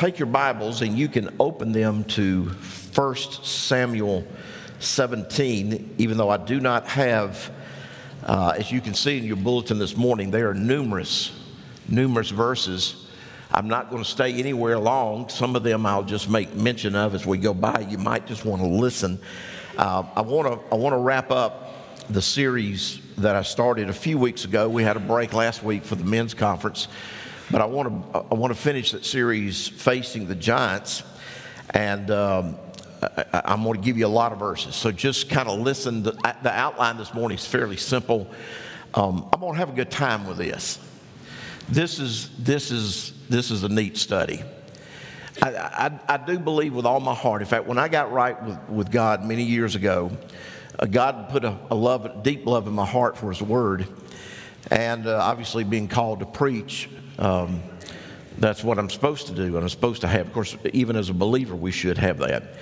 take your Bibles and you can open them to 1 Samuel 17, even though I do not have, uh, as you can see in your bulletin this morning, there are numerous, numerous verses. I'm not going to stay anywhere long. Some of them I'll just make mention of as we go by. You might just want to listen. Uh, I want to I want to wrap up the series that I started a few weeks ago. We had a break last week for the men's conference, but I want to I want to finish that series facing the giants, and um, I, am going to give you a lot of verses. So just kind of listen. The, the outline this morning is fairly simple. Um, I'm going to have a good time with this. This is this is this is a neat study. I, I, I, do believe with all my heart. In fact, when I got right with, with God many years ago, uh, God put a, a, love, deep love in my heart for His Word, and uh, obviously being called to preach, um, that's what I'm supposed to do, and I'm supposed to have. Of course, even as a believer, we should have that.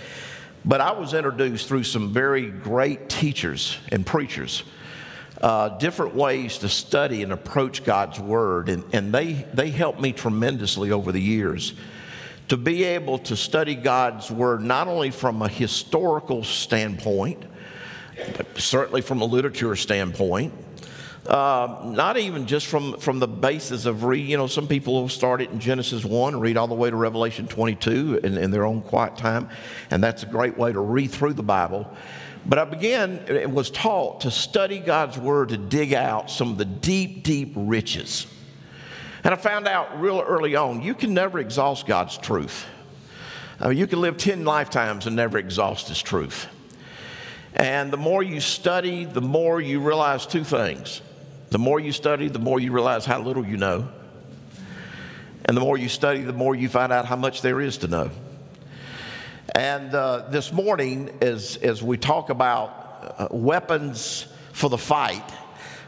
But I was introduced through some very great teachers and preachers uh, different ways to study and approach God's Word, and, and they, they helped me tremendously over the years to be able to study God's Word not only from a historical standpoint, but certainly from a literature standpoint, uh, not even just from, from the basis of read, you know, some people will start it in Genesis 1 read all the way to Revelation 22 in, in their own quiet time, and that's a great way to read through the Bible. But I began and was taught to study God's Word to dig out some of the deep, deep riches. And I found out real early on you can never exhaust God's truth. You can live 10 lifetimes and never exhaust His truth. And the more you study, the more you realize two things. The more you study, the more you realize how little you know. And the more you study, the more you find out how much there is to know. And uh, this morning, as, as we talk about uh, weapons for the fight,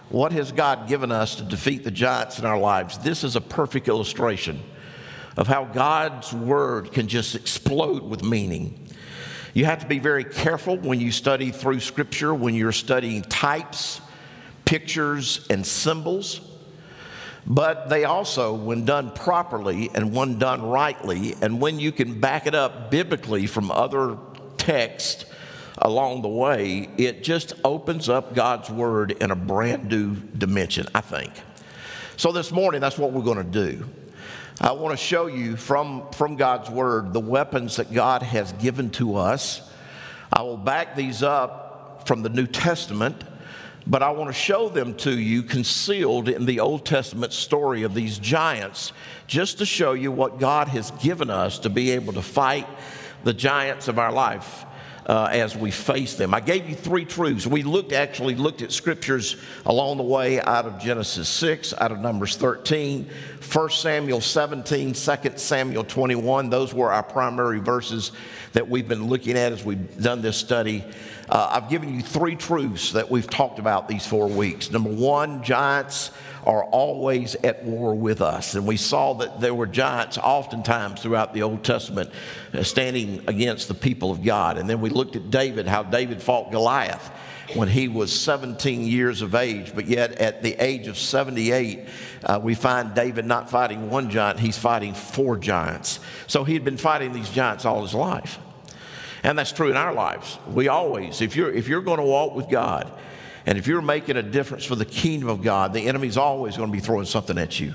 what has God given us to defeat the giants in our lives? This is a perfect illustration of how God's word can just explode with meaning. You have to be very careful when you study through scripture, when you're studying types, pictures, and symbols but they also, when done properly and when done rightly, and when you can back it up biblically from other texts along the way, it just opens up God's Word in a brand new dimension, I think. So this morning, that's what we're going to do. I want to show you from, from God's Word the weapons that God has given to us. I will back these up from the New Testament but I want to show them to you concealed in the Old Testament story of these giants, just to show you what God has given us to be able to fight the giants of our life. Uh, as we face them. I gave you three truths. We looked actually looked at scriptures along the way out of Genesis 6, out of Numbers 13, 1 Samuel 17, 2 Samuel 21. Those were our primary verses that we've been looking at as we've done this study. Uh, I've given you three truths that we've talked about these four weeks. Number one, giants are always at war with us. And we saw that there were giants oftentimes throughout the Old Testament uh, standing against the people of God. And then we looked at David, how David fought Goliath when he was 17 years of age, but yet at the age of 78, uh, we find David not fighting one giant, he's fighting four giants. So he had been fighting these giants all his life. And that's true in our lives. We always, if you're, if you're going to walk with God, and if you're making a difference for the kingdom of God, the enemy's always going to be throwing something at you.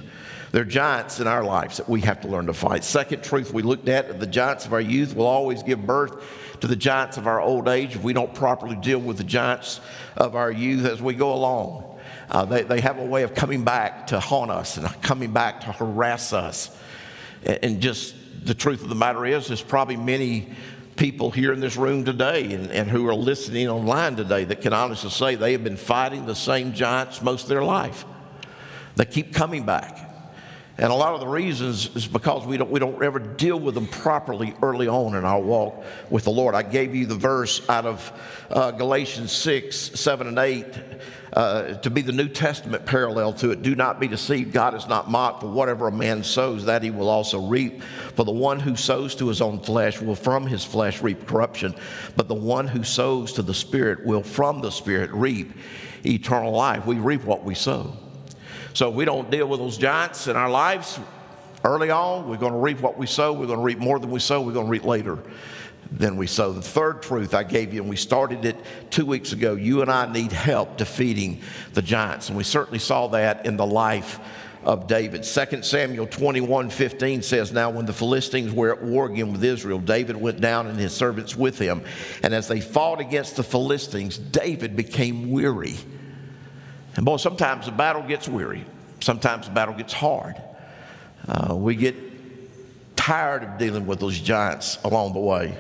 There are giants in our lives that we have to learn to fight. Second truth we looked at the giants of our youth will always give birth to the giants of our old age if we don't properly deal with the giants of our youth as we go along. Uh, they, they have a way of coming back to haunt us and coming back to harass us. And, and just the truth of the matter is, there's probably many people here in this room today and, and who are listening online today that can honestly say they have been fighting the same giants most of their life. They keep coming back. And a lot of the reasons is because we don't, we don't ever deal with them properly early on in our walk with the Lord. I gave you the verse out of uh, Galatians 6, 7, and 8 uh, to be the New Testament parallel to it. Do not be deceived. God is not mocked, for whatever a man sows, that he will also reap. For the one who sows to his own flesh will from his flesh reap corruption, but the one who sows to the Spirit will from the Spirit reap eternal life. We reap what we sow. So we don't deal with those giants in our lives Early on, we're going to reap what we sow. We're going to reap more than we sow. We're going to reap later than we sow. The third truth I gave you, and we started it two weeks ago, you and I need help defeating the giants. And we certainly saw that in the life of David. 2 Samuel 21 15 says, Now when the Philistines were at war again with Israel, David went down and his servants with him. And as they fought against the Philistines, David became weary. And boy, sometimes the battle gets weary, sometimes the battle gets hard. Uh, we get tired of dealing with those giants along the way.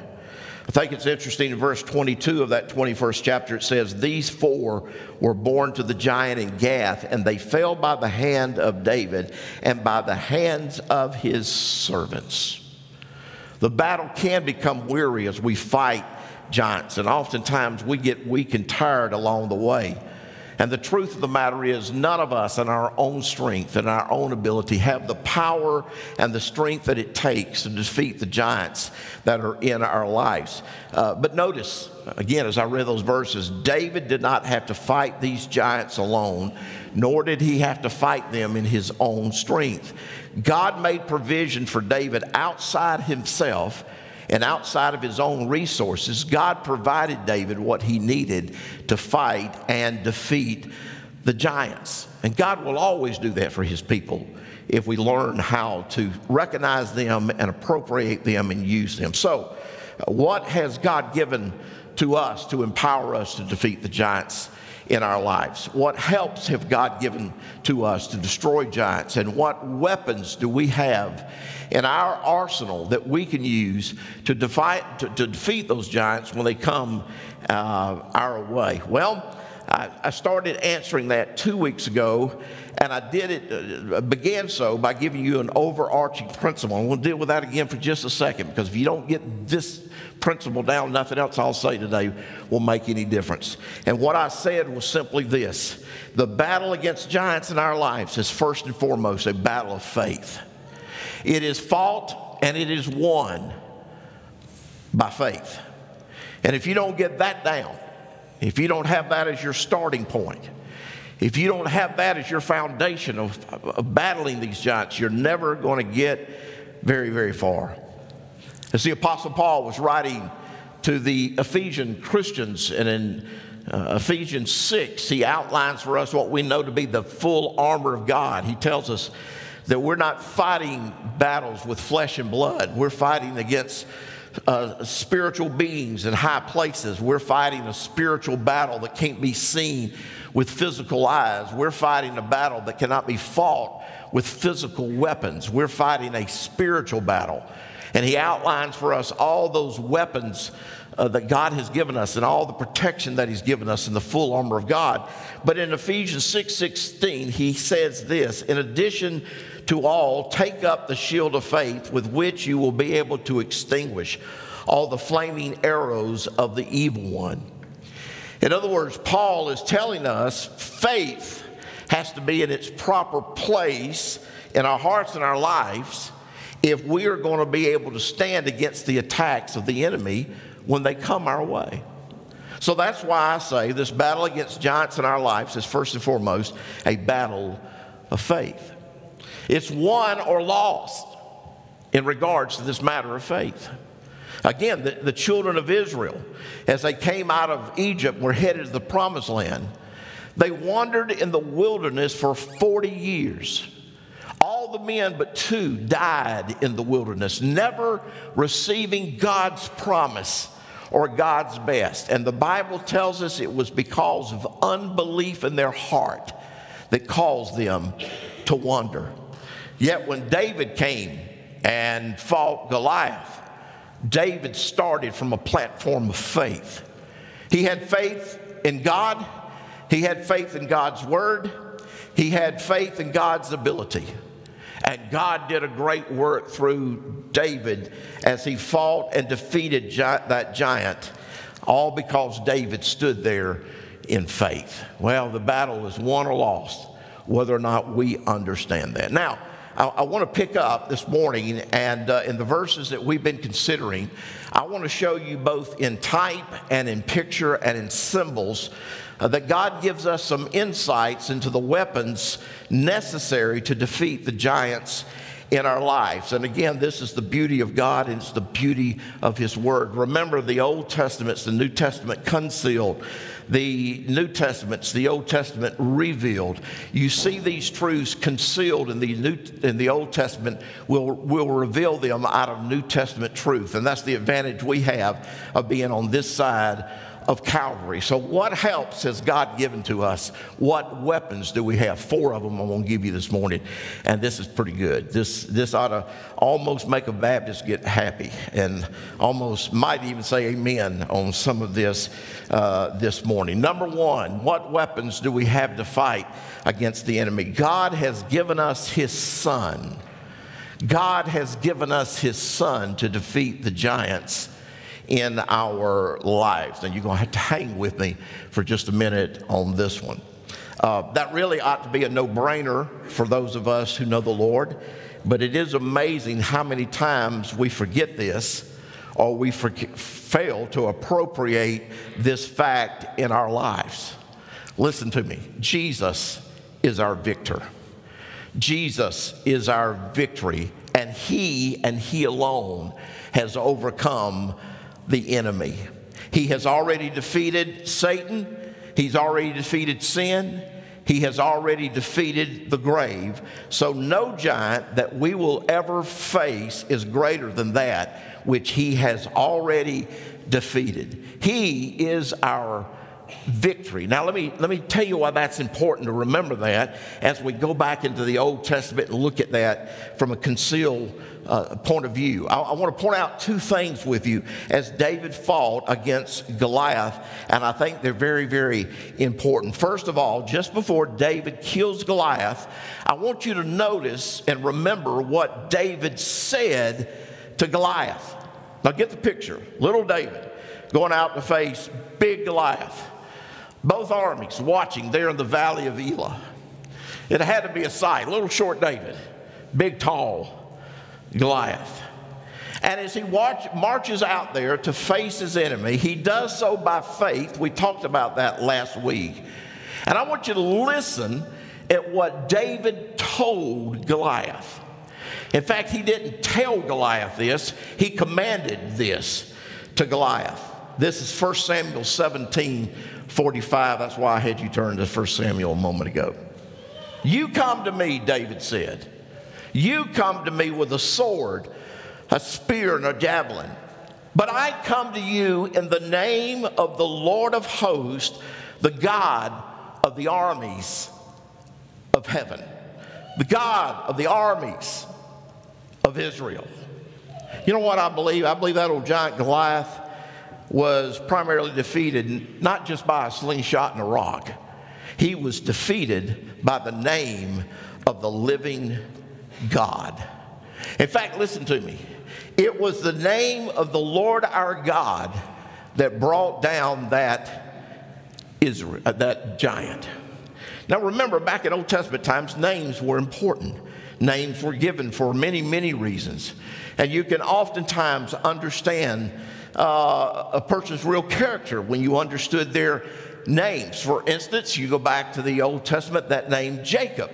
I think it's interesting in verse 22 of that 21st chapter, it says, These four were born to the giant in Gath, and they fell by the hand of David and by the hands of his servants. The battle can become weary as we fight giants, and oftentimes we get weak and tired along the way. And the truth of the matter is, none of us, in our own strength and our own ability, have the power and the strength that it takes to defeat the giants that are in our lives. Uh, but notice, again, as I read those verses, David did not have to fight these giants alone, nor did he have to fight them in his own strength. God made provision for David outside himself and outside of his own resources, God provided David what he needed to fight and defeat the giants. And God will always do that for his people if we learn how to recognize them and appropriate them and use them. So, uh, what has God given to us to empower us to defeat the giants in our lives? What helps have God given to us to destroy giants? And what weapons do we have in our arsenal that we can use to, defy, to, to defeat those giants when they come uh, our way? Well, I, I, started answering that two weeks ago, and I did it, uh, began so by giving you an overarching principle. And we'll deal with that again for just a second because if you don't get this principle down, nothing else I'll say today will make any difference. And what I said was simply this the battle against giants in our lives is first and foremost a battle of faith. It is fought and it is won by faith. And if you don't get that down, if you don't have that as your starting point, if you don't have that as your foundation of, of battling these giants, you're never going to get very, very far. As the Apostle Paul was writing to the Ephesian Christians, and in uh, Ephesians 6, he outlines for us what we know to be the full armor of God. He tells us that we're not fighting battles with flesh and blood. We're fighting against uh, spiritual beings in high places. We're fighting a spiritual battle that can't be seen with physical eyes. We're fighting a battle that cannot be fought with physical weapons. We're fighting a spiritual battle. And he outlines for us all those weapons uh, that God has given us and all the protection that He's given us in the full armor of God. But in Ephesians 6 16, he says this In addition to all, take up the shield of faith with which you will be able to extinguish all the flaming arrows of the evil one. In other words, Paul is telling us faith has to be in its proper place in our hearts and our lives if we are going to be able to stand against the attacks of the enemy when they come our way. So that's why I say this battle against giants in our lives is first and foremost a battle of faith. It's won or lost in regards to this matter of faith. Again, the, the children of Israel, as they came out of Egypt, were headed to the promised land. They wandered in the wilderness for 40 years. The men but two died in the wilderness, never receiving God's promise or God's best. And the Bible tells us it was because of unbelief in their heart that caused them to wander. Yet when David came and fought Goliath, David started from a platform of faith. He had faith in God, he had faith in God's word, he had faith in God's ability. And God did a great work through David as he fought and defeated gi- that giant, all because David stood there in faith. Well, the battle is won or lost, whether or not we understand that. Now, I, I want to pick up this morning and uh, in the verses that we've been considering, I want to show you both in type and in picture and in symbols uh, that God gives us some insights into the weapons necessary to defeat the giants in our lives. And again, this is the beauty of God and it's the beauty of His Word. Remember, the Old Testament's the New Testament concealed, the New Testament's the Old Testament revealed. You see these truths concealed in the New in the Old Testament. We'll, we'll reveal them out of New Testament truth. And that's the advantage we have of being on this side of Calvary. So, what helps has God given to us? What weapons do we have? Four of them I'm going to give you this morning, and this is pretty good. This this ought to almost make a Baptist get happy, and almost might even say Amen on some of this uh, this morning. Number one, what weapons do we have to fight against the enemy? God has given us His Son. God has given us His Son to defeat the giants in our lives. And you're going to have to hang with me for just a minute on this one. Uh, that really ought to be a no brainer for those of us who know the Lord, but it is amazing how many times we forget this or we for- fail to appropriate this fact in our lives. Listen to me Jesus is our victor. Jesus is our victory, and He and He alone has overcome the enemy. He has already defeated Satan, he's already defeated sin, he has already defeated the grave. So, no giant that we will ever face is greater than that which he has already defeated. He is our victory. Now, let me, let me tell you why that's important to remember that as we go back into the Old Testament and look at that from a concealed uh, point of view. I, I want to point out two things with you as David fought against Goliath, and I think they're very, very important. First of all, just before David kills Goliath, I want you to notice and remember what David said to Goliath. Now, get the picture. Little David going out to face big Goliath. Both armies watching there in the valley of Elah. It had to be a sight. Little short David, big, tall Goliath. And as he watch, marches out there to face his enemy, he does so by faith. We talked about that last week. And I want you to listen at what David told Goliath. In fact, he didn't tell Goliath this, he commanded this to Goliath. This is 1 Samuel 17 45. That's why I had you turn to 1 Samuel a moment ago. You come to me, David said. You come to me with a sword, a spear, and a javelin. But I come to you in the name of the Lord of hosts, the God of the armies of heaven, the God of the armies of Israel. You know what I believe? I believe that old giant Goliath was primarily defeated not just by a slingshot and a rock, he was defeated by the name of the living God. In fact, listen to me. It was the name of the Lord our God that brought down that Israel, uh, that giant. Now remember, back in Old Testament times, names were important. Names were given for many, many reasons. And you can oftentimes understand uh, a person's real character when you understood their names. For instance, you go back to the Old Testament, that name Jacob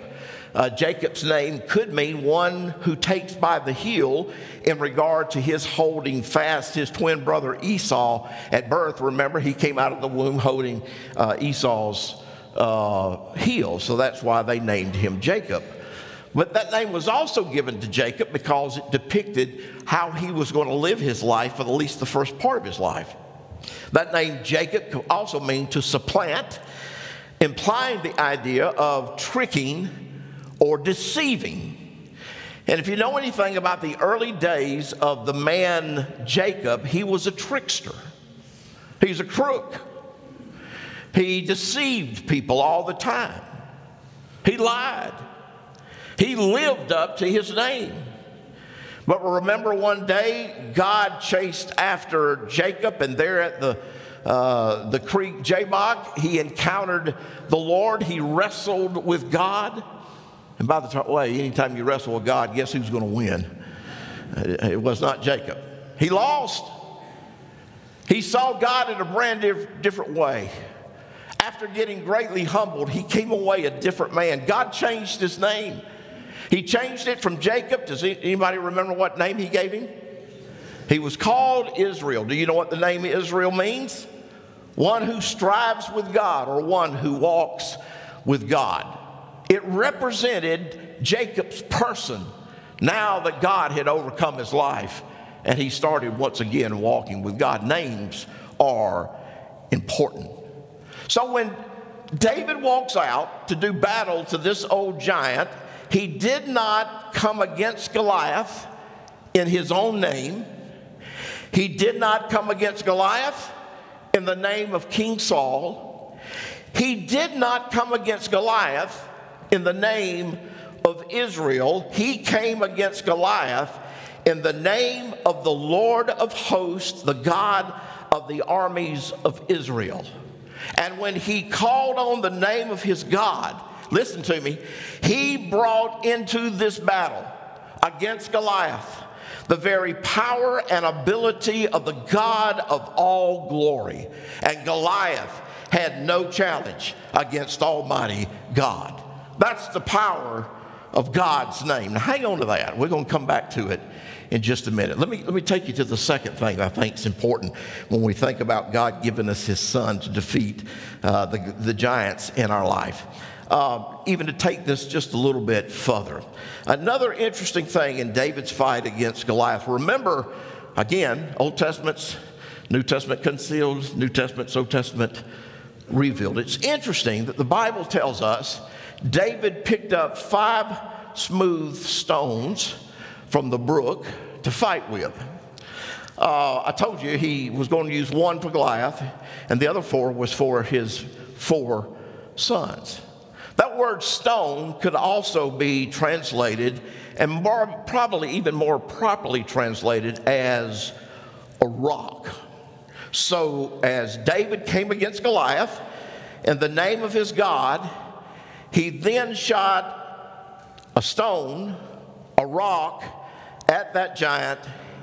uh, Jacob's name could mean one who takes by the heel in regard to his holding fast his twin brother Esau at birth. Remember, he came out of the womb holding uh, Esau's uh, heel, so that's why they named him Jacob. But that name was also given to Jacob because it depicted how he was going to live his life for at least the first part of his life. That name Jacob could also mean to supplant, implying the idea of tricking or deceiving. And if you know anything about the early days of the man Jacob, he was a trickster. He's a crook. He deceived people all the time. He lied. He lived up to his name. But remember one day, God chased after Jacob, and there at the, uh, the creek Jabbok, he encountered the Lord. He wrestled with God. And by the way, anytime you wrestle with God, guess who's going to win? Uh, it was not Jacob. He lost. He saw God in a brand different way. After getting greatly humbled, he came away a different man. God changed his name. He changed it from Jacob. Does anybody remember what name he gave him? He was called Israel. Do you know what the name Israel means? One who strives with God or one who walks with God. It represented Jacob's person now that God had overcome his life and he started once again walking with God. Names are important. So when David walks out to do battle to this old giant, he did not come against Goliath in his own name. He did not come against Goliath in the name of King Saul. He did not come against Goliath in the name of Israel. He came against Goliath in the name of the Lord of hosts, the God of the armies of Israel. And when he called on the name of his God, listen to me, he brought into this battle against Goliath the very power and ability of the God of all glory. And Goliath had no challenge against Almighty God. That's the power of God's name. Now, hang on to that. We're going to come back to it in just a minute. Let me, let me take you to the second thing I think is important when we think about God giving us his son to defeat uh, the, the giants in our life. Um, even to take this just a little bit further. Another interesting thing in David's fight against Goliath, remember, again, Old Testament's New Testament concealed, New Testament's Old Testament revealed. It's interesting that the Bible tells us David picked up five smooth stones from the brook to fight with. Uh, I told you he was going to use one for Goliath, and the other four was for his four sons. That word stone could also be translated, and more, probably even more properly translated, as a rock. So, as David came against Goliath in the name of his God, he then shot a stone, a rock, at that giant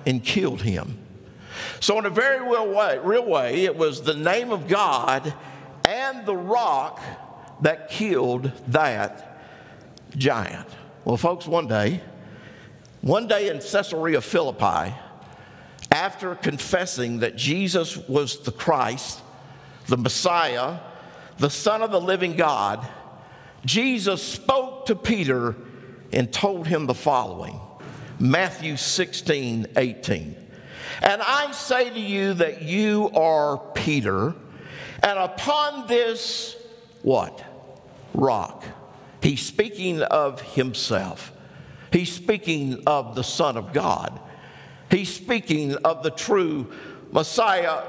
and killed him. So, in a very real way, real way, it was the name of God and the rock that killed that giant. Well, folks, one day, one day in Caesarea Philippi, after confessing that Jesus was the Christ, the Messiah, the Son of the living God, Jesus spoke to Peter and told him the following Matthew 16, 18. And I say to you that you are Peter, and upon this, what? Rock. He's speaking of himself. He's speaking of the Son of God. He's speaking of the true Messiah.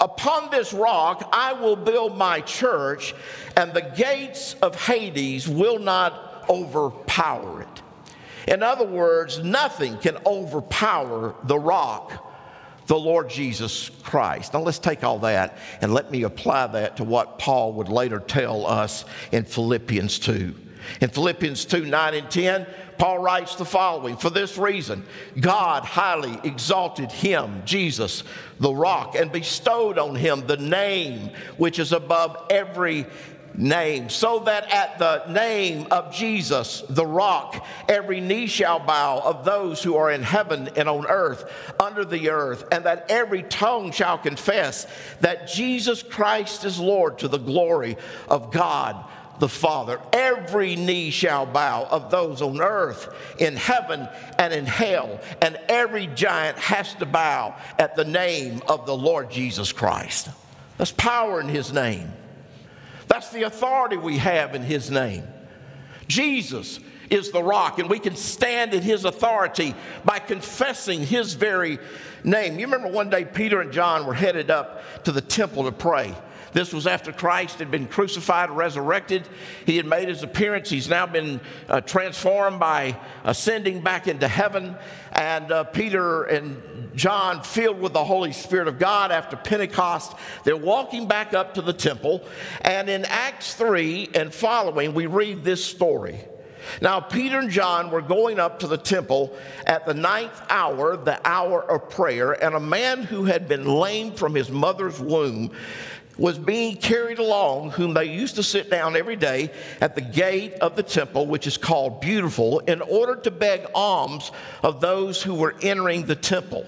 Upon this rock I will build my church, and the gates of Hades will not overpower it. In other words, nothing can overpower the rock, the Lord Jesus Christ. Now let's take all that and let me apply that to what Paul would later tell us in Philippians 2. In Philippians 2 9 and 10, Paul writes the following For this reason, God highly exalted him, Jesus, the rock, and bestowed on him the name which is above every name, so that at the name of Jesus, the rock, every knee shall bow of those who are in heaven and on earth, under the earth, and that every tongue shall confess that Jesus Christ is Lord to the glory of God the Father. Every knee shall bow of those on earth, in heaven, and in hell, and every giant has to bow at the name of the Lord Jesus Christ. There's power in his name. That's the authority we have in His name. Jesus is the rock, and we can stand in His authority by confessing His very name. You remember one day Peter and John were headed up to the temple to pray. This was after Christ had been crucified, resurrected. He had made his appearance. He's now been uh, transformed by ascending back into heaven. And uh, Peter and John, filled with the Holy Spirit of God after Pentecost, they're walking back up to the temple. And in Acts 3 and following, we read this story. Now, Peter and John were going up to the temple at the ninth hour, the hour of prayer, and a man who had been lame from his mother's womb was being carried along, whom they used to sit down every day at the gate of the temple, which is called Beautiful, in order to beg alms of those who were entering the temple.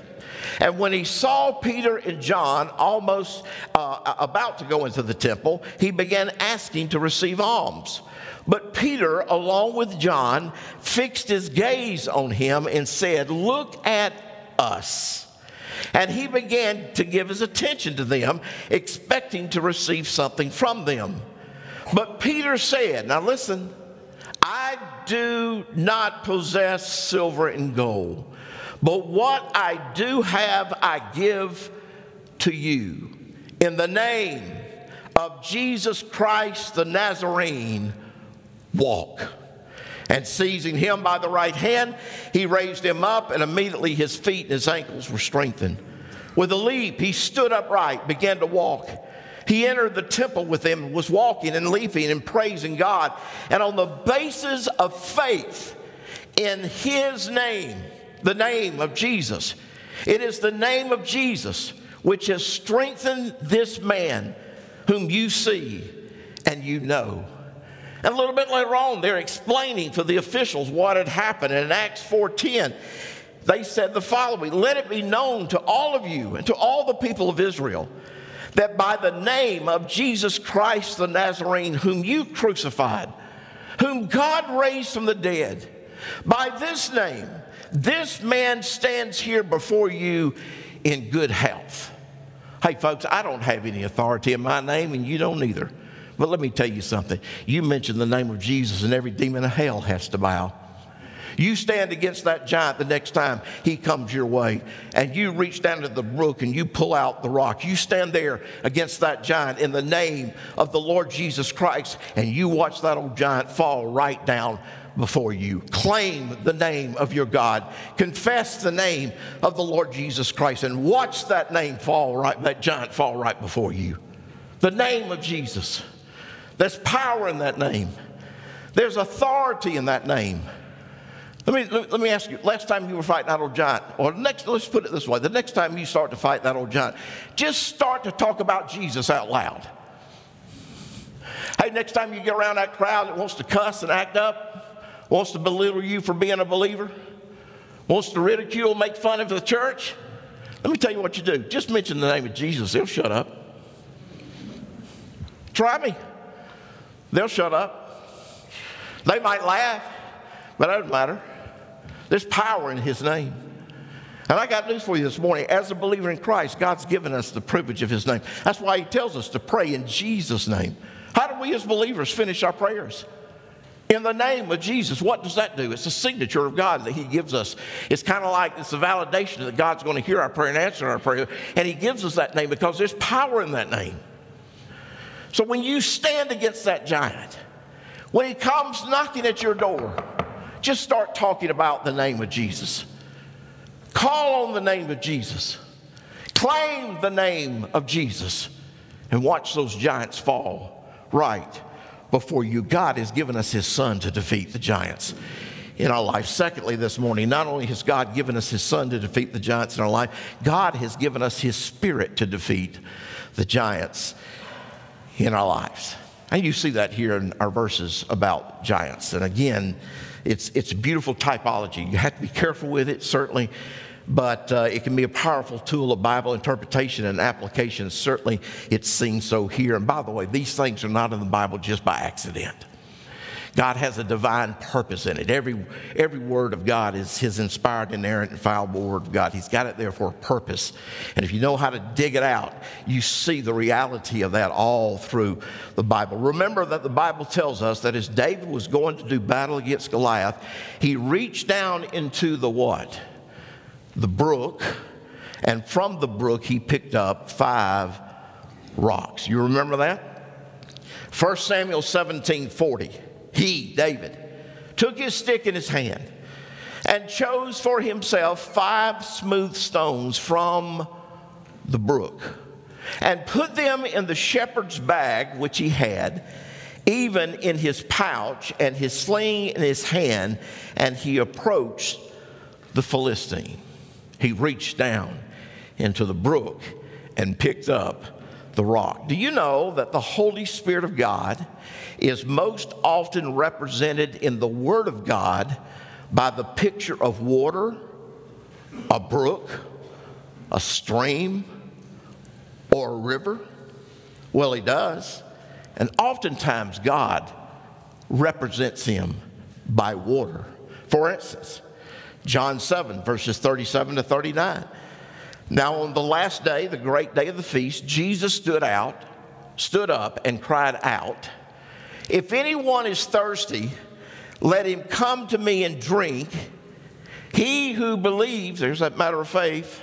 And when he saw Peter and John almost uh, about to go into the temple, he began asking to receive alms. But Peter, along with John, fixed his gaze on him and said, Look at us. And he began to give his attention to them, expecting to receive something from them. But Peter said, Now listen, I do not possess silver and gold, but what I do have, I give to you. In the name of Jesus Christ the Nazarene, walk. And seizing him by the right hand, he raised him up, and immediately his feet and his ankles were strengthened. With a leap, he stood upright, began to walk. He entered the temple with them, was walking and leaping and praising God. And on the basis of faith in his name, the name of Jesus, it is the name of Jesus which has strengthened this man whom you see and you know. And a little bit later on, they're explaining to the officials what had happened. And in Acts 4:10, they said the following: Let it be known to all of you and to all the people of Israel that by the name of Jesus Christ the Nazarene, whom you crucified, whom God raised from the dead, by this name, this man stands here before you in good health. Hey, folks, I don't have any authority in my name, and you don't either. But let me tell you something. You mention the name of Jesus, and every demon of hell has to bow. You stand against that giant the next time he comes your way, and you reach down to the brook and you pull out the rock. You stand there against that giant in the name of the Lord Jesus Christ, and you watch that old giant fall right down before you. Claim the name of your God. Confess the name of the Lord Jesus Christ, and watch that name fall right, that giant fall right before you. The name of Jesus. There's power in that name. There's authority in that name. Let me, let me ask you, last time you were fighting that old giant, or next, let's put it this way, the next time you start to fight that old giant, just start to talk about Jesus out loud. Hey, next time you get around that crowd that wants to cuss and act up, wants to belittle you for being a believer, wants to ridicule, make fun of the church, let me tell you what you do. Just mention the name of Jesus, they'll shut up. Try me. They'll shut up. They might laugh, but that doesn't matter. There's power in His name. And I got news for you this morning. As a believer in Christ, God's given us the privilege of His name. That's why He tells us to pray in Jesus' name. How do we as believers finish our prayers? In the name of Jesus. What does that do? It's a signature of God that He gives us. It's kind of like it's a validation that God's going to hear our prayer and answer our prayer. And He gives us that name because there's power in that name. So when you stand against that giant, when he comes knocking at your door, just start talking about the name of Jesus. Call on the name of Jesus. Claim the name of Jesus and watch those giants fall right before you. God has given us his son to defeat the giants in our life. Secondly, this morning, not only has God given us his son to defeat the giants in our life, God has given us his spirit to defeat the giants in our lives. And you see that here in our verses about giants. And again, it's, it's beautiful typology. You have to be careful with it, certainly, but uh, it can be a powerful tool of Bible interpretation and application. Certainly, it's seen so here. And by the way, these things are not in the Bible just by accident. God has a divine purpose in it. Every, every word of God is His inspired, inerrant, infallible word of God. He's got it there for a purpose. And if you know how to dig it out, you see the reality of that all through the Bible. Remember that the Bible tells us that as David was going to do battle against Goliath, he reached down into the what? The brook. And from the brook, he picked up five rocks. You remember that? 1 Samuel 17 40 he, David, took his stick in his hand and chose for himself five smooth stones from the brook and put them in the shepherd's bag which he had, even in his pouch and his sling in his hand, and he approached the Philistine. He reached down into the brook and picked up the rock. Do you know that the Holy Spirit of God is most often represented in the Word of God by the picture of water, a brook, a stream, or a river? Well, He does. And oftentimes, God represents Him by water. For instance, John 7, verses 37 to 39. Now, on the last day, the great day of the feast, Jesus stood out, stood up, and cried out, If anyone is thirsty, let him come to me and drink. He who believes, there's that matter of faith,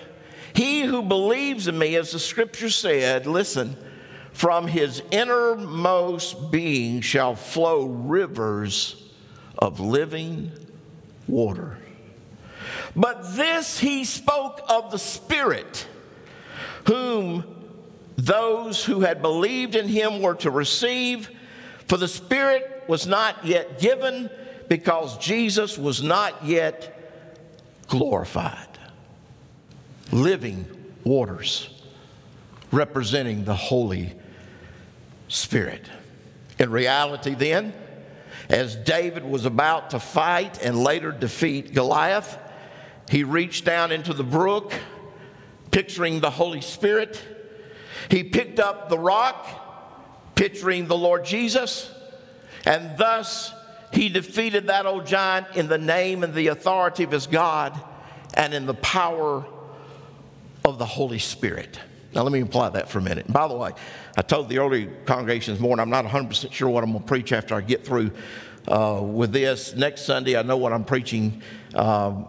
he who believes in me, as the scripture said, listen, from his innermost being shall flow rivers of living water. But this he spoke of the Spirit, whom those who had believed in him were to receive, for the Spirit was not yet given because Jesus was not yet glorified. Living waters representing the Holy Spirit. In reality, then, as David was about to fight and later defeat Goliath, he reached down into the brook, picturing the Holy Spirit. He picked up the rock, picturing the Lord Jesus, and thus he defeated that old giant in the name and the authority of his God and in the power of the Holy Spirit. Now, let me imply that for a minute. And by the way, I told the early congregation this morning, I'm not 100% sure what I'm going to preach after I get through uh, with this. Next Sunday, I know what I'm preaching. Um,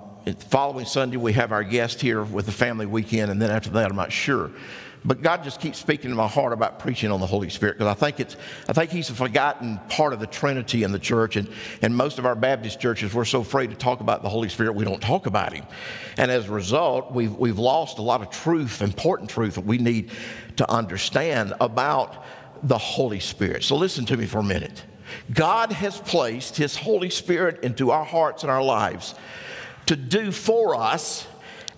following Sunday, we have our guest here with the family weekend, and then after that, I'm not sure. But God just keeps speaking to my heart about preaching on the Holy Spirit because I think it's I think He's a forgotten part of the Trinity in the church, and and most of our Baptist churches we're so afraid to talk about the Holy Spirit we don't talk about Him, and as a result we've we've lost a lot of truth, important truth that we need to understand about the Holy Spirit. So listen to me for a minute. God has placed His Holy Spirit into our hearts and our lives to do for us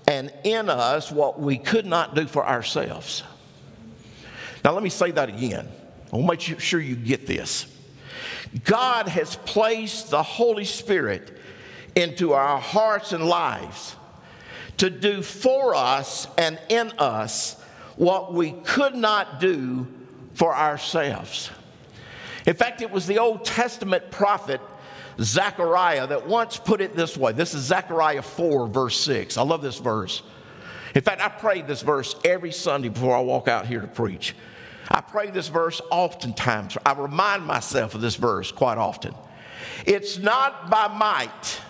and in us what we could not do for ourselves. Now, let me say that again. I want to make sure you get this. God has placed the Holy Spirit into our hearts and lives to do for us and in us what we could not do for ourselves. In fact, it was the Old Testament prophet Zechariah that once put it this way. This is Zechariah 4, verse 6. I love this verse. In fact, I pray this verse every Sunday before I walk out here to preach. I pray this verse oftentimes. I remind myself of this verse quite often. It's not by might,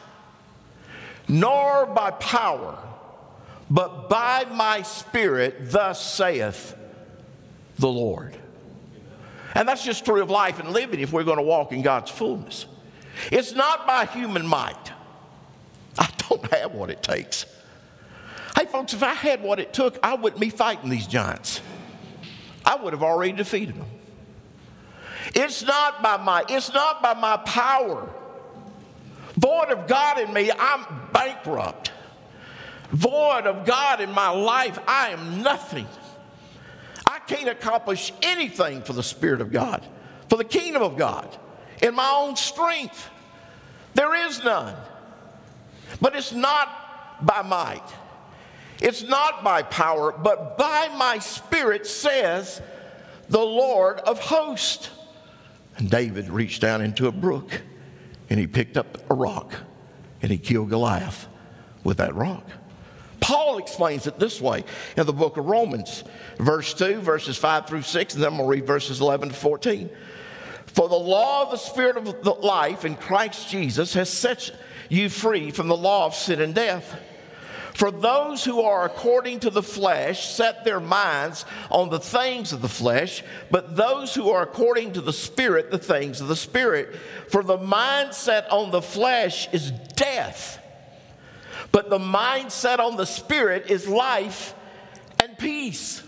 nor by power, but by my spirit, thus saith the Lord. And that's just true of life and living if we're going to walk in God's fullness. It's not by human might. I don't have what it takes. Hey, folks, if I had what it took, I wouldn't be fighting these giants. I would have already defeated them. It's not by my, it's not by my power. Void of God in me, I'm bankrupt. Void of God in my life, I am nothing. I can't accomplish anything for the Spirit of God, for the kingdom of God in my own strength. There is none. But it's not by might, it's not by power, but by my spirit, says the Lord of hosts. And David reached down into a brook and he picked up a rock and he killed Goliath with that rock. Paul explains it this way in the book of Romans, verse 2, verses 5 through 6, and then I'm to read verses 11 to 14. For the law of the Spirit of life in Christ Jesus has set you free from the law of sin and death. For those who are according to the flesh set their minds on the things of the flesh, but those who are according to the Spirit, the things of the Spirit. For the mindset on the flesh is death, but the mindset on the Spirit is life and peace.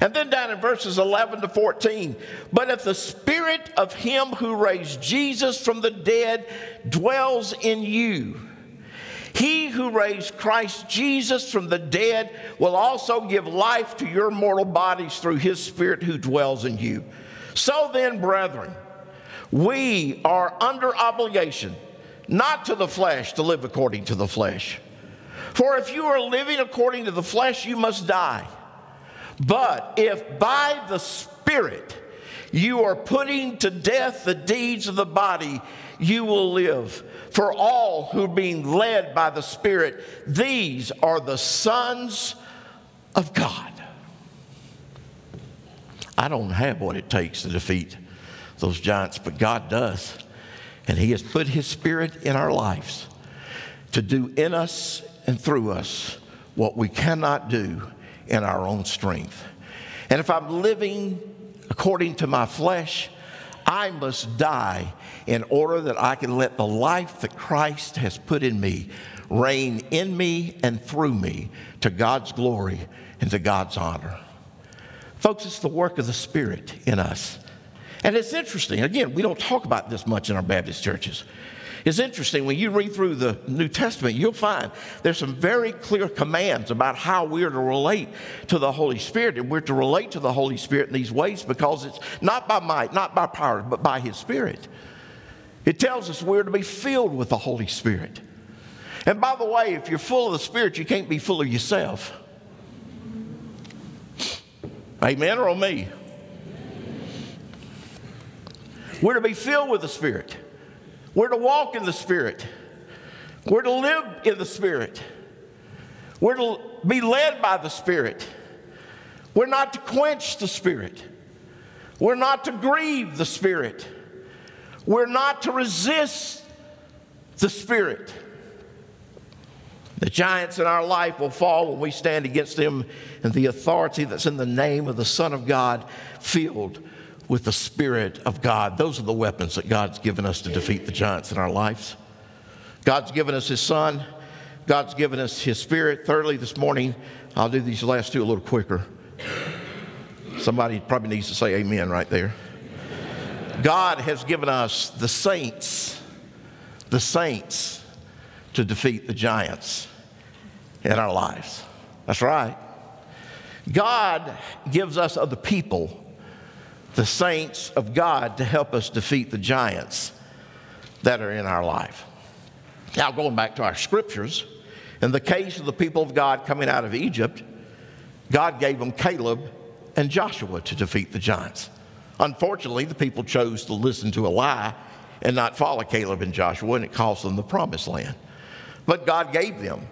And then down in verses 11 to 14, but if the spirit of him who raised Jesus from the dead dwells in you, He who raised Christ Jesus from the dead will also give life to your mortal bodies through his Spirit who dwells in you. So then, brethren, we are under obligation, not to the flesh, to live according to the flesh. For if you are living according to the flesh, you must die. But if by the Spirit you are putting to death the deeds of the body, you will live. For all who are being led by the Spirit, these are the sons of God. I don't have what it takes to defeat those giants, but God does. And He has put His Spirit in our lives to do in us and through us what we cannot do in our own strength. And if I'm living according to my flesh, I must die in order that I can let the life that Christ has put in me reign in me and through me to God's glory and to God's honor. Folks, it's the work of the Spirit in us. And it's interesting. Again, we don't talk about this much in our Baptist churches. It's interesting when you read through the New Testament, you'll find there's some very clear commands about how we are to relate to the Holy Spirit. And we're to relate to the Holy Spirit in these ways because it's not by might, not by power, but by His Spirit. It tells us we're to be filled with the Holy Spirit. And by the way, if you're full of the Spirit, you can't be full of yourself. Amen or me? We're to be filled with the Spirit. We're to walk in the Spirit. We're to live in the Spirit. We're to be led by the Spirit. We're not to quench the Spirit. We're not to grieve the Spirit. We're not to resist the Spirit. The giants in our life will fall when we stand against them and the authority that's in the name of the Son of God, filled with the Spirit of God. Those are the weapons that God's given us to defeat the giants in our lives. God's given us His Son, God's given us His Spirit. Thirdly, this morning, I'll do these last two a little quicker. Somebody probably needs to say amen right there. God has given us the saints, the saints to defeat the giants in our lives. That's right. God gives us other people the saints of God to help us defeat the giants that are in our life. Now, going back to our scriptures, in the case of the people of God coming out of Egypt, God gave them Caleb and Joshua to defeat the giants. Unfortunately, the people chose to listen to a lie and not follow Caleb and Joshua, and it cost them the promised land. But God gave them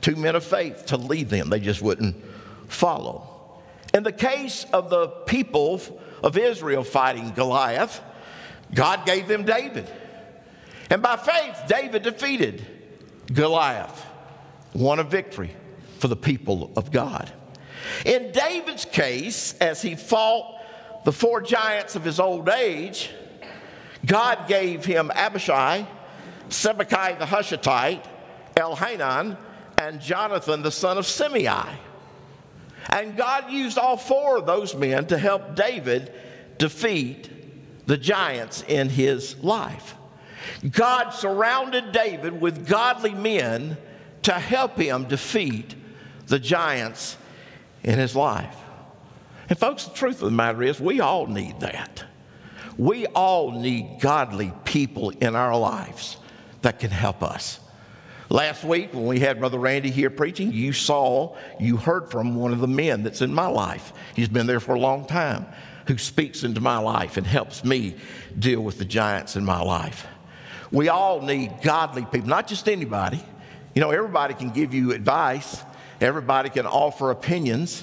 two men of faith to lead them, they just wouldn't follow. In the case of the people of Israel fighting Goliath, God gave them David. And by faith, David defeated Goliath, won a victory for the people of God. In David's case, as he fought the four giants of his old age, God gave him Abishai, Sibbecai the Hushathite, Elhanan, and Jonathan the son of Shimei. And God used all four of those men to help David defeat the giants in his life. God surrounded David with godly men to help him defeat the giants in his life. And, folks, the truth of the matter is, we all need that. We all need godly people in our lives that can help us. Last week, when we had Brother Randy here preaching, you saw, you heard from one of the men that's in my life. He's been there for a long time, who speaks into my life and helps me deal with the giants in my life. We all need godly people, not just anybody. You know, everybody can give you advice, everybody can offer opinions,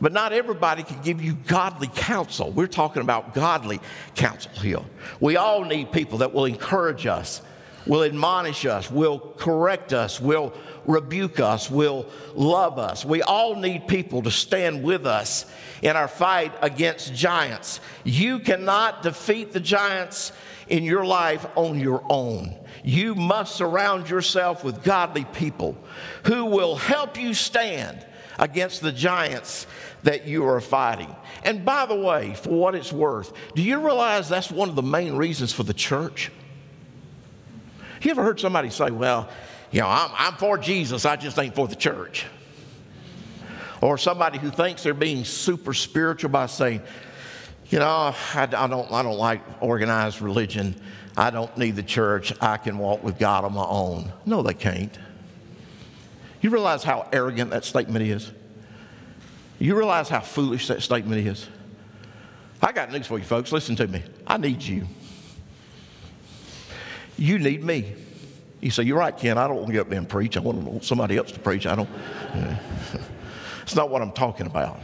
but not everybody can give you godly counsel. We're talking about godly counsel here. We all need people that will encourage us will admonish us, will correct us, will rebuke us, will love us. We all need people to stand with us in our fight against giants. You cannot defeat the giants in your life on your own. You must surround yourself with godly people who will help you stand against the giants that you are fighting. And by the way, for what it's worth, do you realize that's one of the main reasons for the church? You ever heard somebody say, well, you know, I'm, I'm for Jesus, I just ain't for the church. Or somebody who thinks they're being super spiritual by saying, you know, I, I, don't, I don't like organized religion. I don't need the church. I can walk with God on my own. No, they can't. You realize how arrogant that statement is? You realize how foolish that statement is? I got news for you, folks. Listen to me. I need you. You need me. You say, You're right, Ken. I don't want to get up there and preach. I want somebody else to preach. I don't. It's not what I'm talking about.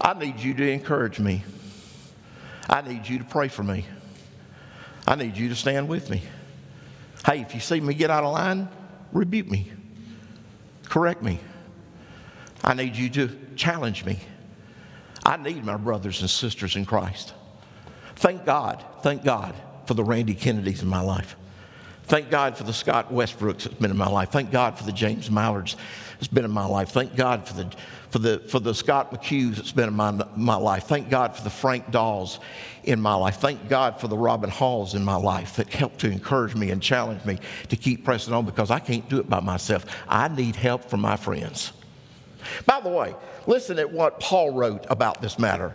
I need you to encourage me. I need you to pray for me. I need you to stand with me. Hey, if you see me get out of line, rebuke me, correct me. I need you to challenge me. I need my brothers and sisters in Christ. Thank God, thank God for the Randy Kennedys in my life. Thank God for the Scott Westbrooks that's been in my life. Thank God for the James Mallards that's been in my life. Thank God for the, for the, for the Scott McHughes that's been in my, my life. Thank God for the Frank Dawes in my life. Thank God for the Robin Halls in my life that helped to encourage me and challenge me to keep pressing on because I can't do it by myself. I need help from my friends. By the way, listen at what Paul wrote about this matter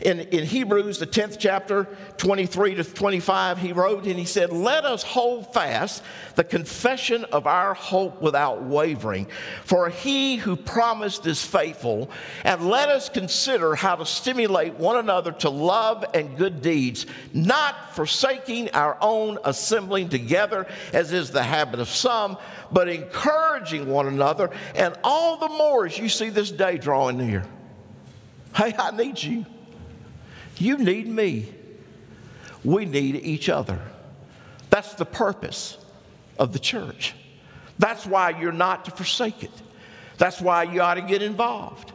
in, in Hebrews, the 10th chapter, 23 to 25, he wrote and he said, Let us hold fast the confession of our hope without wavering, for he who promised is faithful, and let us consider how to stimulate one another to love and good deeds, not forsaking our own assembling together, as is the habit of some, but encouraging one another, and all the more as you see this day drawing near. Hey, I need you. You need me. We need each other. That's the purpose of the church. That's why you're not to forsake it. That's why you ought to get involved.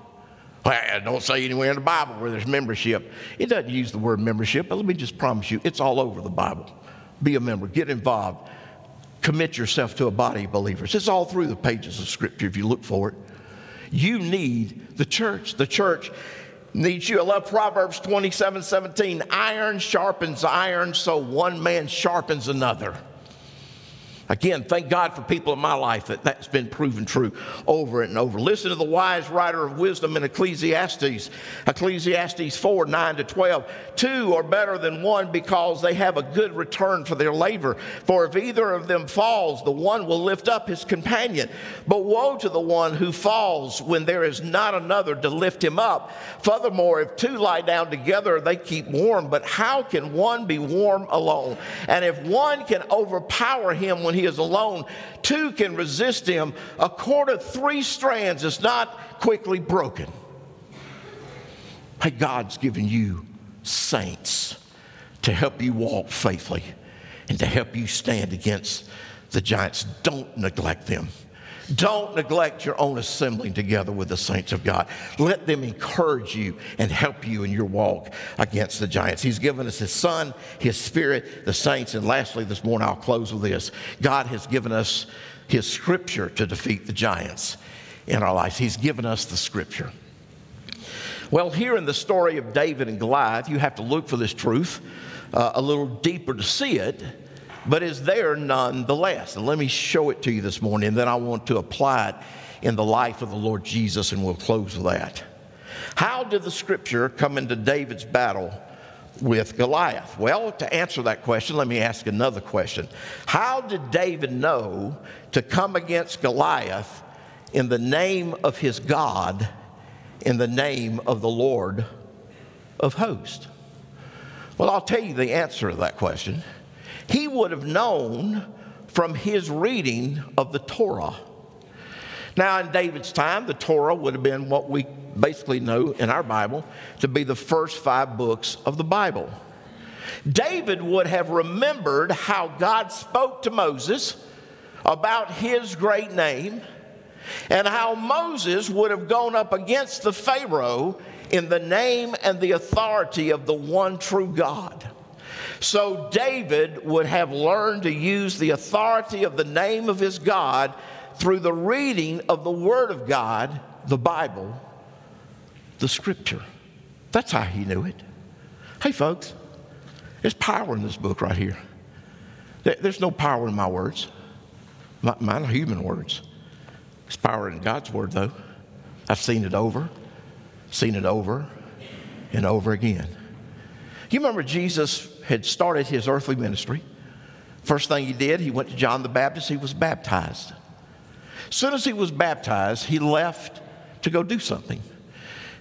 Well, don't say anywhere in the Bible where there's membership. It doesn't use the word membership, but let me just promise you, it's all over the Bible. Be a member, get involved, commit yourself to a body of believers. It's all through the pages of Scripture if you look for it. You need the church. The church needs you. I love Proverbs 27 17. Iron sharpens iron, so one man sharpens another. Again, thank God for people in my life that that's been proven true over and over. Listen to the wise writer of wisdom in Ecclesiastes, Ecclesiastes 4 9 to 12. Two are better than one because they have a good return for their labor. For if either of them falls, the one will lift up his companion. But woe to the one who falls when there is not another to lift him up. Furthermore, if two lie down together, they keep warm. But how can one be warm alone? And if one can overpower him when he is alone. Two can resist him. A cord of three strands is not quickly broken. Hey, God's given you saints to help you walk faithfully and to help you stand against the giants. Don't neglect them. Don't neglect your own assembling together with the saints of God. Let them encourage you and help you in your walk against the giants. He's given us His Son, His Spirit, the saints. And lastly, this morning, I'll close with this God has given us His Scripture to defeat the giants in our lives. He's given us the Scripture. Well, here in the story of David and Goliath, you have to look for this truth uh, a little deeper to see it but is there nonetheless. And let me show it to you this morning, and then I want to apply it in the life of the Lord Jesus, and we'll close with that. How did the scripture come into David's battle with Goliath? Well, to answer that question, let me ask another question. How did David know to come against Goliath in the name of his God, in the name of the Lord of hosts? Well, I'll tell you the answer to that question he would have known from his reading of the Torah. Now, in David's time, the Torah would have been what we basically know in our Bible to be the first five books of the Bible. David would have remembered how God spoke to Moses about his great name and how Moses would have gone up against the Pharaoh in the name and the authority of the one true God. So David would have learned to use the authority of the name of his God through the reading of the Word of God, the Bible, the Scripture. That's how he knew it. Hey, folks, there's power in this book right here. There's no power in my words. Mine are human words. It's power in God's word, though. I've seen it over, seen it over and over again. You remember Jesus had started his earthly ministry. First thing he did, he went to John the Baptist, he was baptized. As soon as he was baptized, he left to go do something.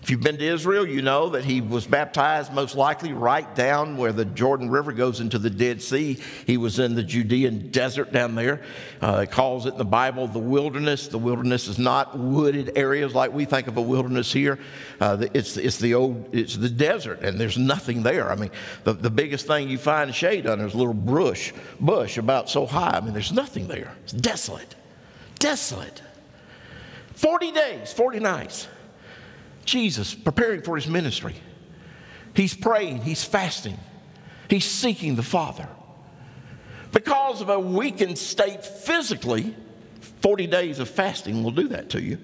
If you've been to Israel, you know that he was baptized most likely right down where the Jordan River goes into the Dead Sea. He was in the Judean desert down there. Uh, it calls it in the Bible the wilderness. The wilderness is not wooded areas like we think of a wilderness here. Uh, it's, it's the old, it's the desert, and there's nothing there. I mean, the, the biggest thing you find shade under is a little bush, bush about so high. I mean, there's nothing there. It's desolate, desolate. 40 days, 40 nights. Jesus preparing for his ministry. He's praying, he's fasting, he's seeking the Father. Because of a weakened state physically, 40 days of fasting will do that to you.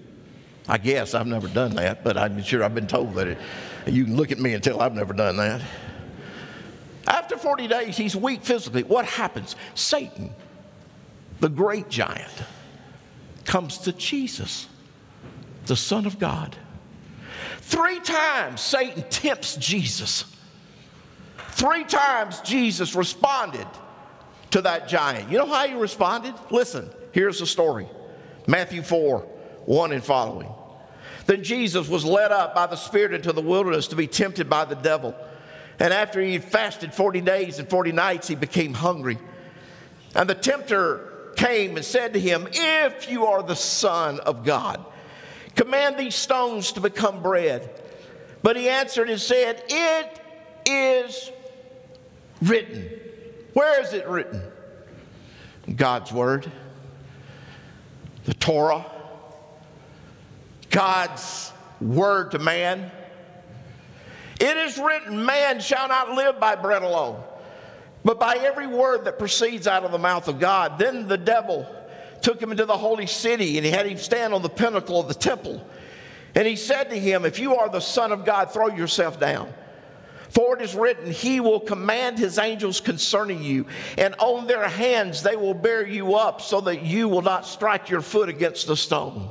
I guess I've never done that, but I'm sure I've been told that it, you can look at me and tell I've never done that. After 40 days, he's weak physically. What happens? Satan, the great giant, comes to Jesus, the Son of God. Three times Satan tempts Jesus. Three times Jesus responded to that giant. You know how he responded? Listen, here's the story Matthew 4 1 and following. Then Jesus was led up by the Spirit into the wilderness to be tempted by the devil. And after he had fasted 40 days and 40 nights, he became hungry. And the tempter came and said to him, If you are the Son of God, Command these stones to become bread. But he answered and said, It is written. Where is it written? God's Word, the Torah, God's Word to man. It is written, Man shall not live by bread alone, but by every word that proceeds out of the mouth of God. Then the devil took him into the holy city and he had him stand on the pinnacle of the temple. And he said to him, If you are the Son of God, throw yourself down. For it is written, He will command His angels concerning you, and on their hands they will bear you up so that you will not strike your foot against the stone.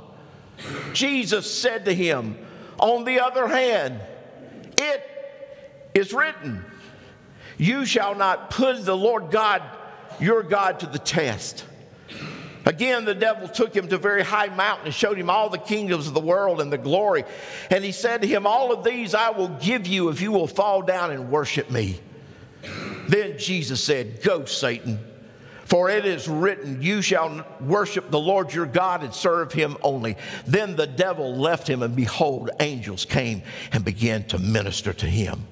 Jesus said to him, On the other hand, it is written, You shall not put the Lord God, your God, to the test. Again, the devil took him to a very high mountain and showed him all the kingdoms of the world and the glory. And he said to him, All of these I will give you if you will fall down and worship me. Then Jesus said, Go, Satan, for it is written, You shall worship the Lord your God and serve him only. Then the devil left him, and behold, angels came and began to minister to him.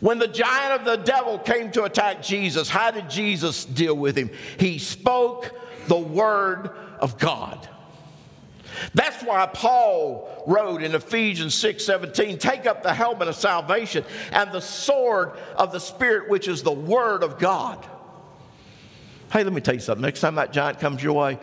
When the giant of the devil came to attack Jesus, how did Jesus deal with him? He spoke the word of God. That's why Paul wrote in Ephesians 6 17, take up the helmet of salvation and the sword of the Spirit, which is the word of God. Hey, let me tell you something. Next time that giant comes your way,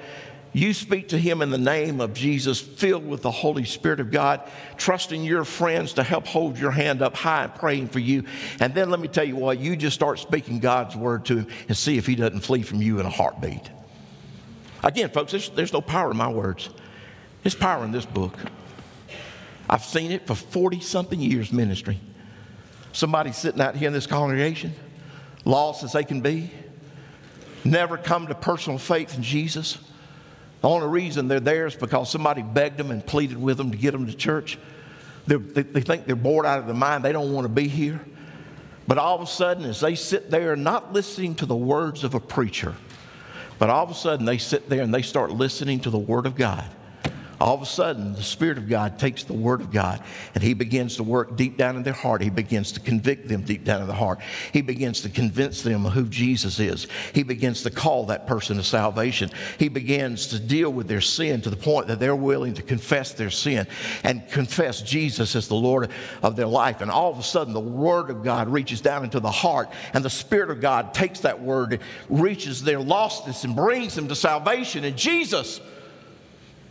you speak to him in the name of Jesus, filled with the Holy Spirit of God, trusting your friends to help hold your hand up high and praying for you. And then let me tell you what, you just start speaking God's word to him and see if he doesn't flee from you in a heartbeat. Again, folks, there's, there's no power in my words, there's power in this book. I've seen it for 40 something years ministry. Somebody sitting out here in this congregation, lost as they can be, never come to personal faith in Jesus the only reason they're there is because somebody begged them and pleaded with them to get them to church. They, they think they're bored out of their mind. They don't want to be here. But all of a sudden, as they sit there, not listening to the words of a preacher, but all of a sudden they sit there and they start listening to the Word of God all of a sudden the Spirit of God takes the Word of God and He begins to work deep down in their heart. He begins to convict them deep down in the heart. He begins to convince them of who Jesus is. He begins to call that person to salvation. He begins to deal with their sin to the point that they're willing to confess their sin and confess Jesus as the Lord of their life. And all of a sudden, the Word of God reaches down into the heart, and the Spirit of God takes that Word, reaches their lostness, and brings them to salvation. And Jesus,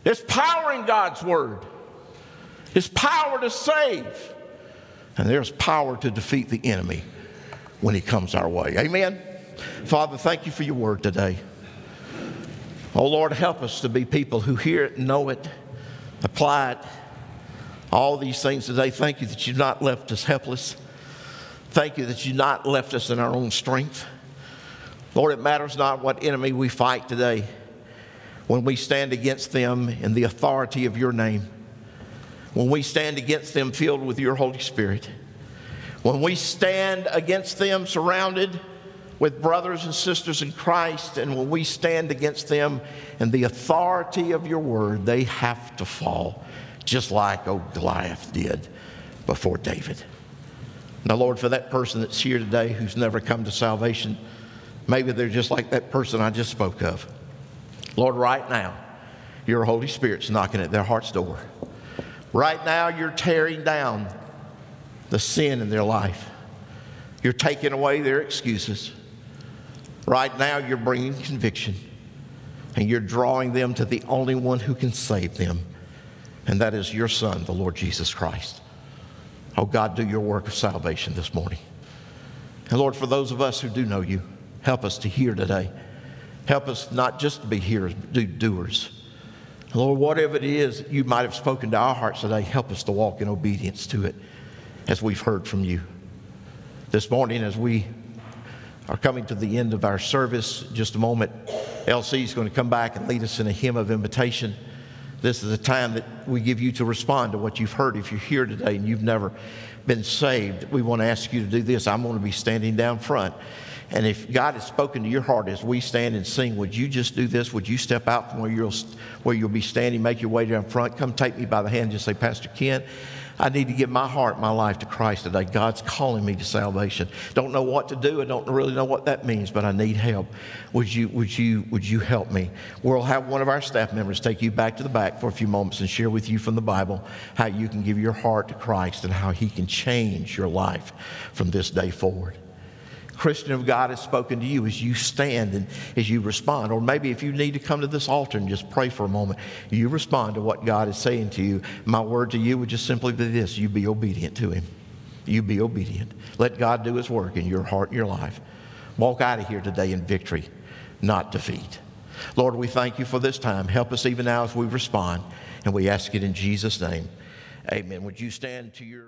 there's power in God's word. There's power to save. And there's power to defeat the enemy when he comes our way. Amen. Father, thank you for your word today. Oh Lord, help us to be people who hear it, know it, apply it. All these things today. Thank you that you've not left us helpless. Thank you that you've not left us in our own strength. Lord, it matters not what enemy we fight today when we stand against them in the authority of your name, when we stand against them filled with your Holy Spirit, when we stand against them surrounded with brothers and sisters in Christ, and when we stand against them in the authority of your word, they have to fall, just like old Goliath did before David. Now, Lord, for that person that's here today who's never come to salvation, maybe they're just like that person I just spoke of. Lord, right now, your Holy Spirit's knocking at their heart's door. Right now, you're tearing down the sin in their life. You're taking away their excuses. Right now, you're bringing conviction and you're drawing them to the only one who can save them, and that is your Son, the Lord Jesus Christ. Oh, God, do your work of salvation this morning. And Lord, for those of us who do know you, help us to hear today. Help us not just to be hearers, but do doers. Lord, whatever it is you might have spoken to our hearts today, help us to walk in obedience to it as we've heard from you. This morning, as we are coming to the end of our service. Just a moment, LC is going to come back and lead us in a hymn of invitation. This is a time that we give you to respond to what you've heard. If you're here today and you've never been saved, we want to ask you to do this. I'm going to be standing down front. And if God has spoken to your heart as we stand and sing, would you just do this? Would you step out from where you'll, where you'll be standing, make your way down front, come take me by the hand, and just say, Pastor Ken, I need to give my heart, my life to Christ today. God's calling me to salvation. Don't know what to do. I don't really know what that means, but I need help. Would you, would you, would you help me? We'll have one of our staff members take you back to the back for a few moments and share with you from the Bible how you can give your heart to Christ and how He can change your life from this day forward. Christian of God has spoken to you as you stand and as you respond. Or maybe if you need to come to this altar and just pray for a moment, you respond to what God is saying to you. My word to you would just simply be this you be obedient to Him. You be obedient. Let God do His work in your heart and your life. Walk out of here today in victory, not defeat. Lord, we thank you for this time. Help us even now as we respond. And we ask it in Jesus' name. Amen. Would you stand to your